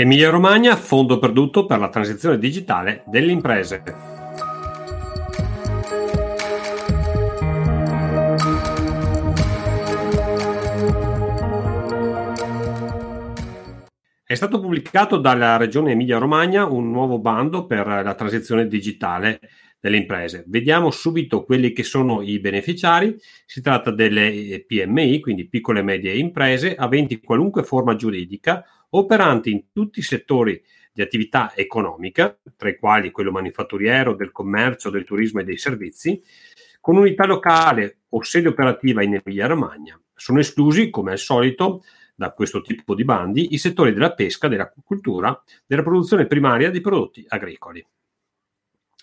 Emilia Romagna, fondo perduto per la transizione digitale delle imprese. È stato pubblicato dalla Regione Emilia-Romagna un nuovo bando per la transizione digitale delle imprese. Vediamo subito quelli che sono i beneficiari. Si tratta delle PMI, quindi piccole e medie imprese, aventi qualunque forma giuridica operanti in tutti i settori di attività economica, tra i quali quello manifatturiero, del commercio, del turismo e dei servizi, con unità locale o sede operativa in Emilia-Romagna. Sono esclusi, come al solito, da questo tipo di bandi i settori della pesca, dell'agricoltura, della produzione primaria di prodotti agricoli.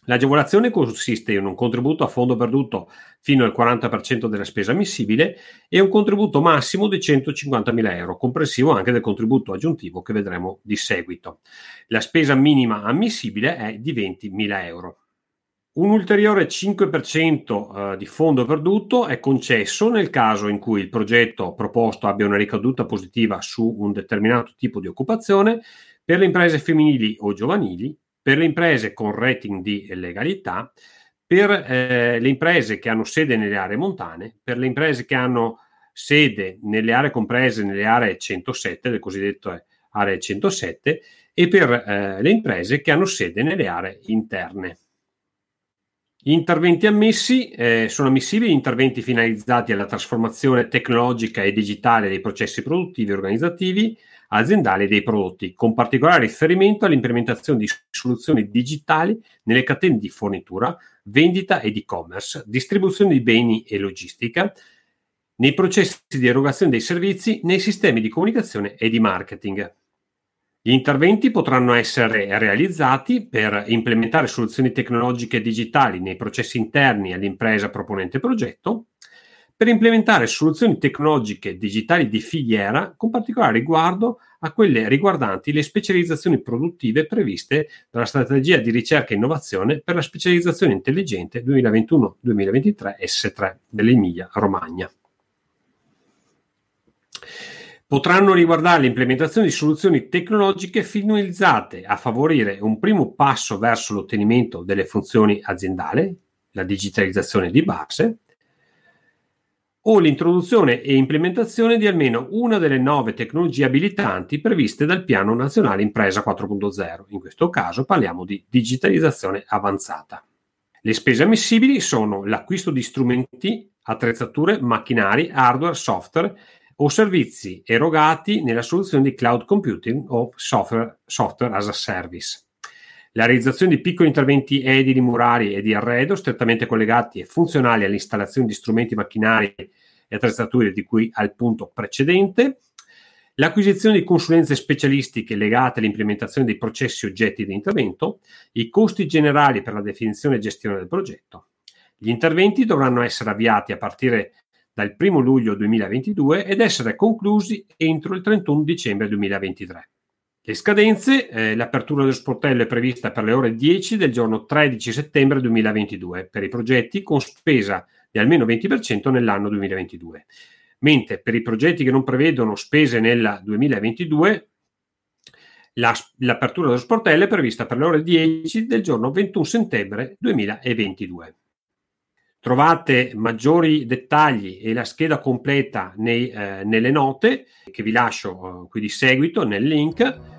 L'agevolazione consiste in un contributo a fondo perduto fino al 40% della spesa ammissibile e un contributo massimo di 150.000 euro, comprensivo anche del contributo aggiuntivo che vedremo di seguito. La spesa minima ammissibile è di 20.000 euro. Un ulteriore 5% eh, di fondo perduto è concesso nel caso in cui il progetto proposto abbia una ricaduta positiva su un determinato tipo di occupazione per le imprese femminili o giovanili per le imprese con rating di legalità, per eh, le imprese che hanno sede nelle aree montane, per le imprese che hanno sede nelle aree comprese nelle aree 107, le cosiddette aree 107, e per eh, le imprese che hanno sede nelle aree interne. Gli interventi ammessi eh, sono ammissibili interventi finalizzati alla trasformazione tecnologica e digitale dei processi produttivi e organizzativi, aziendali dei prodotti, con particolare riferimento all'implementazione di soluzioni digitali nelle catene di fornitura, vendita ed e-commerce, distribuzione di beni e logistica, nei processi di erogazione dei servizi, nei sistemi di comunicazione e di marketing. Gli interventi potranno essere realizzati per implementare soluzioni tecnologiche digitali nei processi interni all'impresa proponente progetto, per implementare soluzioni tecnologiche digitali di filiera con particolare riguardo a quelle riguardanti le specializzazioni produttive previste dalla strategia di ricerca e innovazione per la specializzazione intelligente 2021-2023 S3 dell'Emilia Romagna. Potranno riguardare l'implementazione di soluzioni tecnologiche finalizzate a favorire un primo passo verso l'ottenimento delle funzioni aziendali, la digitalizzazione di base, o l'introduzione e implementazione di almeno una delle nove tecnologie abilitanti previste dal Piano Nazionale Impresa 4.0. In questo caso parliamo di digitalizzazione avanzata. Le spese ammissibili sono l'acquisto di strumenti, attrezzature, macchinari, hardware, software o servizi erogati nella soluzione di cloud computing o software, software as a service la realizzazione di piccoli interventi edili, murari e di arredo strettamente collegati e funzionali all'installazione di strumenti macchinari e attrezzature di cui al punto precedente, l'acquisizione di consulenze specialistiche legate all'implementazione dei processi oggetti di intervento, i costi generali per la definizione e gestione del progetto. Gli interventi dovranno essere avviati a partire dal 1 luglio 2022 ed essere conclusi entro il 31 dicembre 2023. Le scadenze, eh, l'apertura dello sportello è prevista per le ore 10 del giorno 13 settembre 2022 per i progetti con spesa di almeno 20% nell'anno 2022, mentre per i progetti che non prevedono spese nel 2022 la, l'apertura dello sportello è prevista per le ore 10 del giorno 21 settembre 2022. Trovate maggiori dettagli e la scheda completa nei, eh, nelle note che vi lascio eh, qui di seguito nel link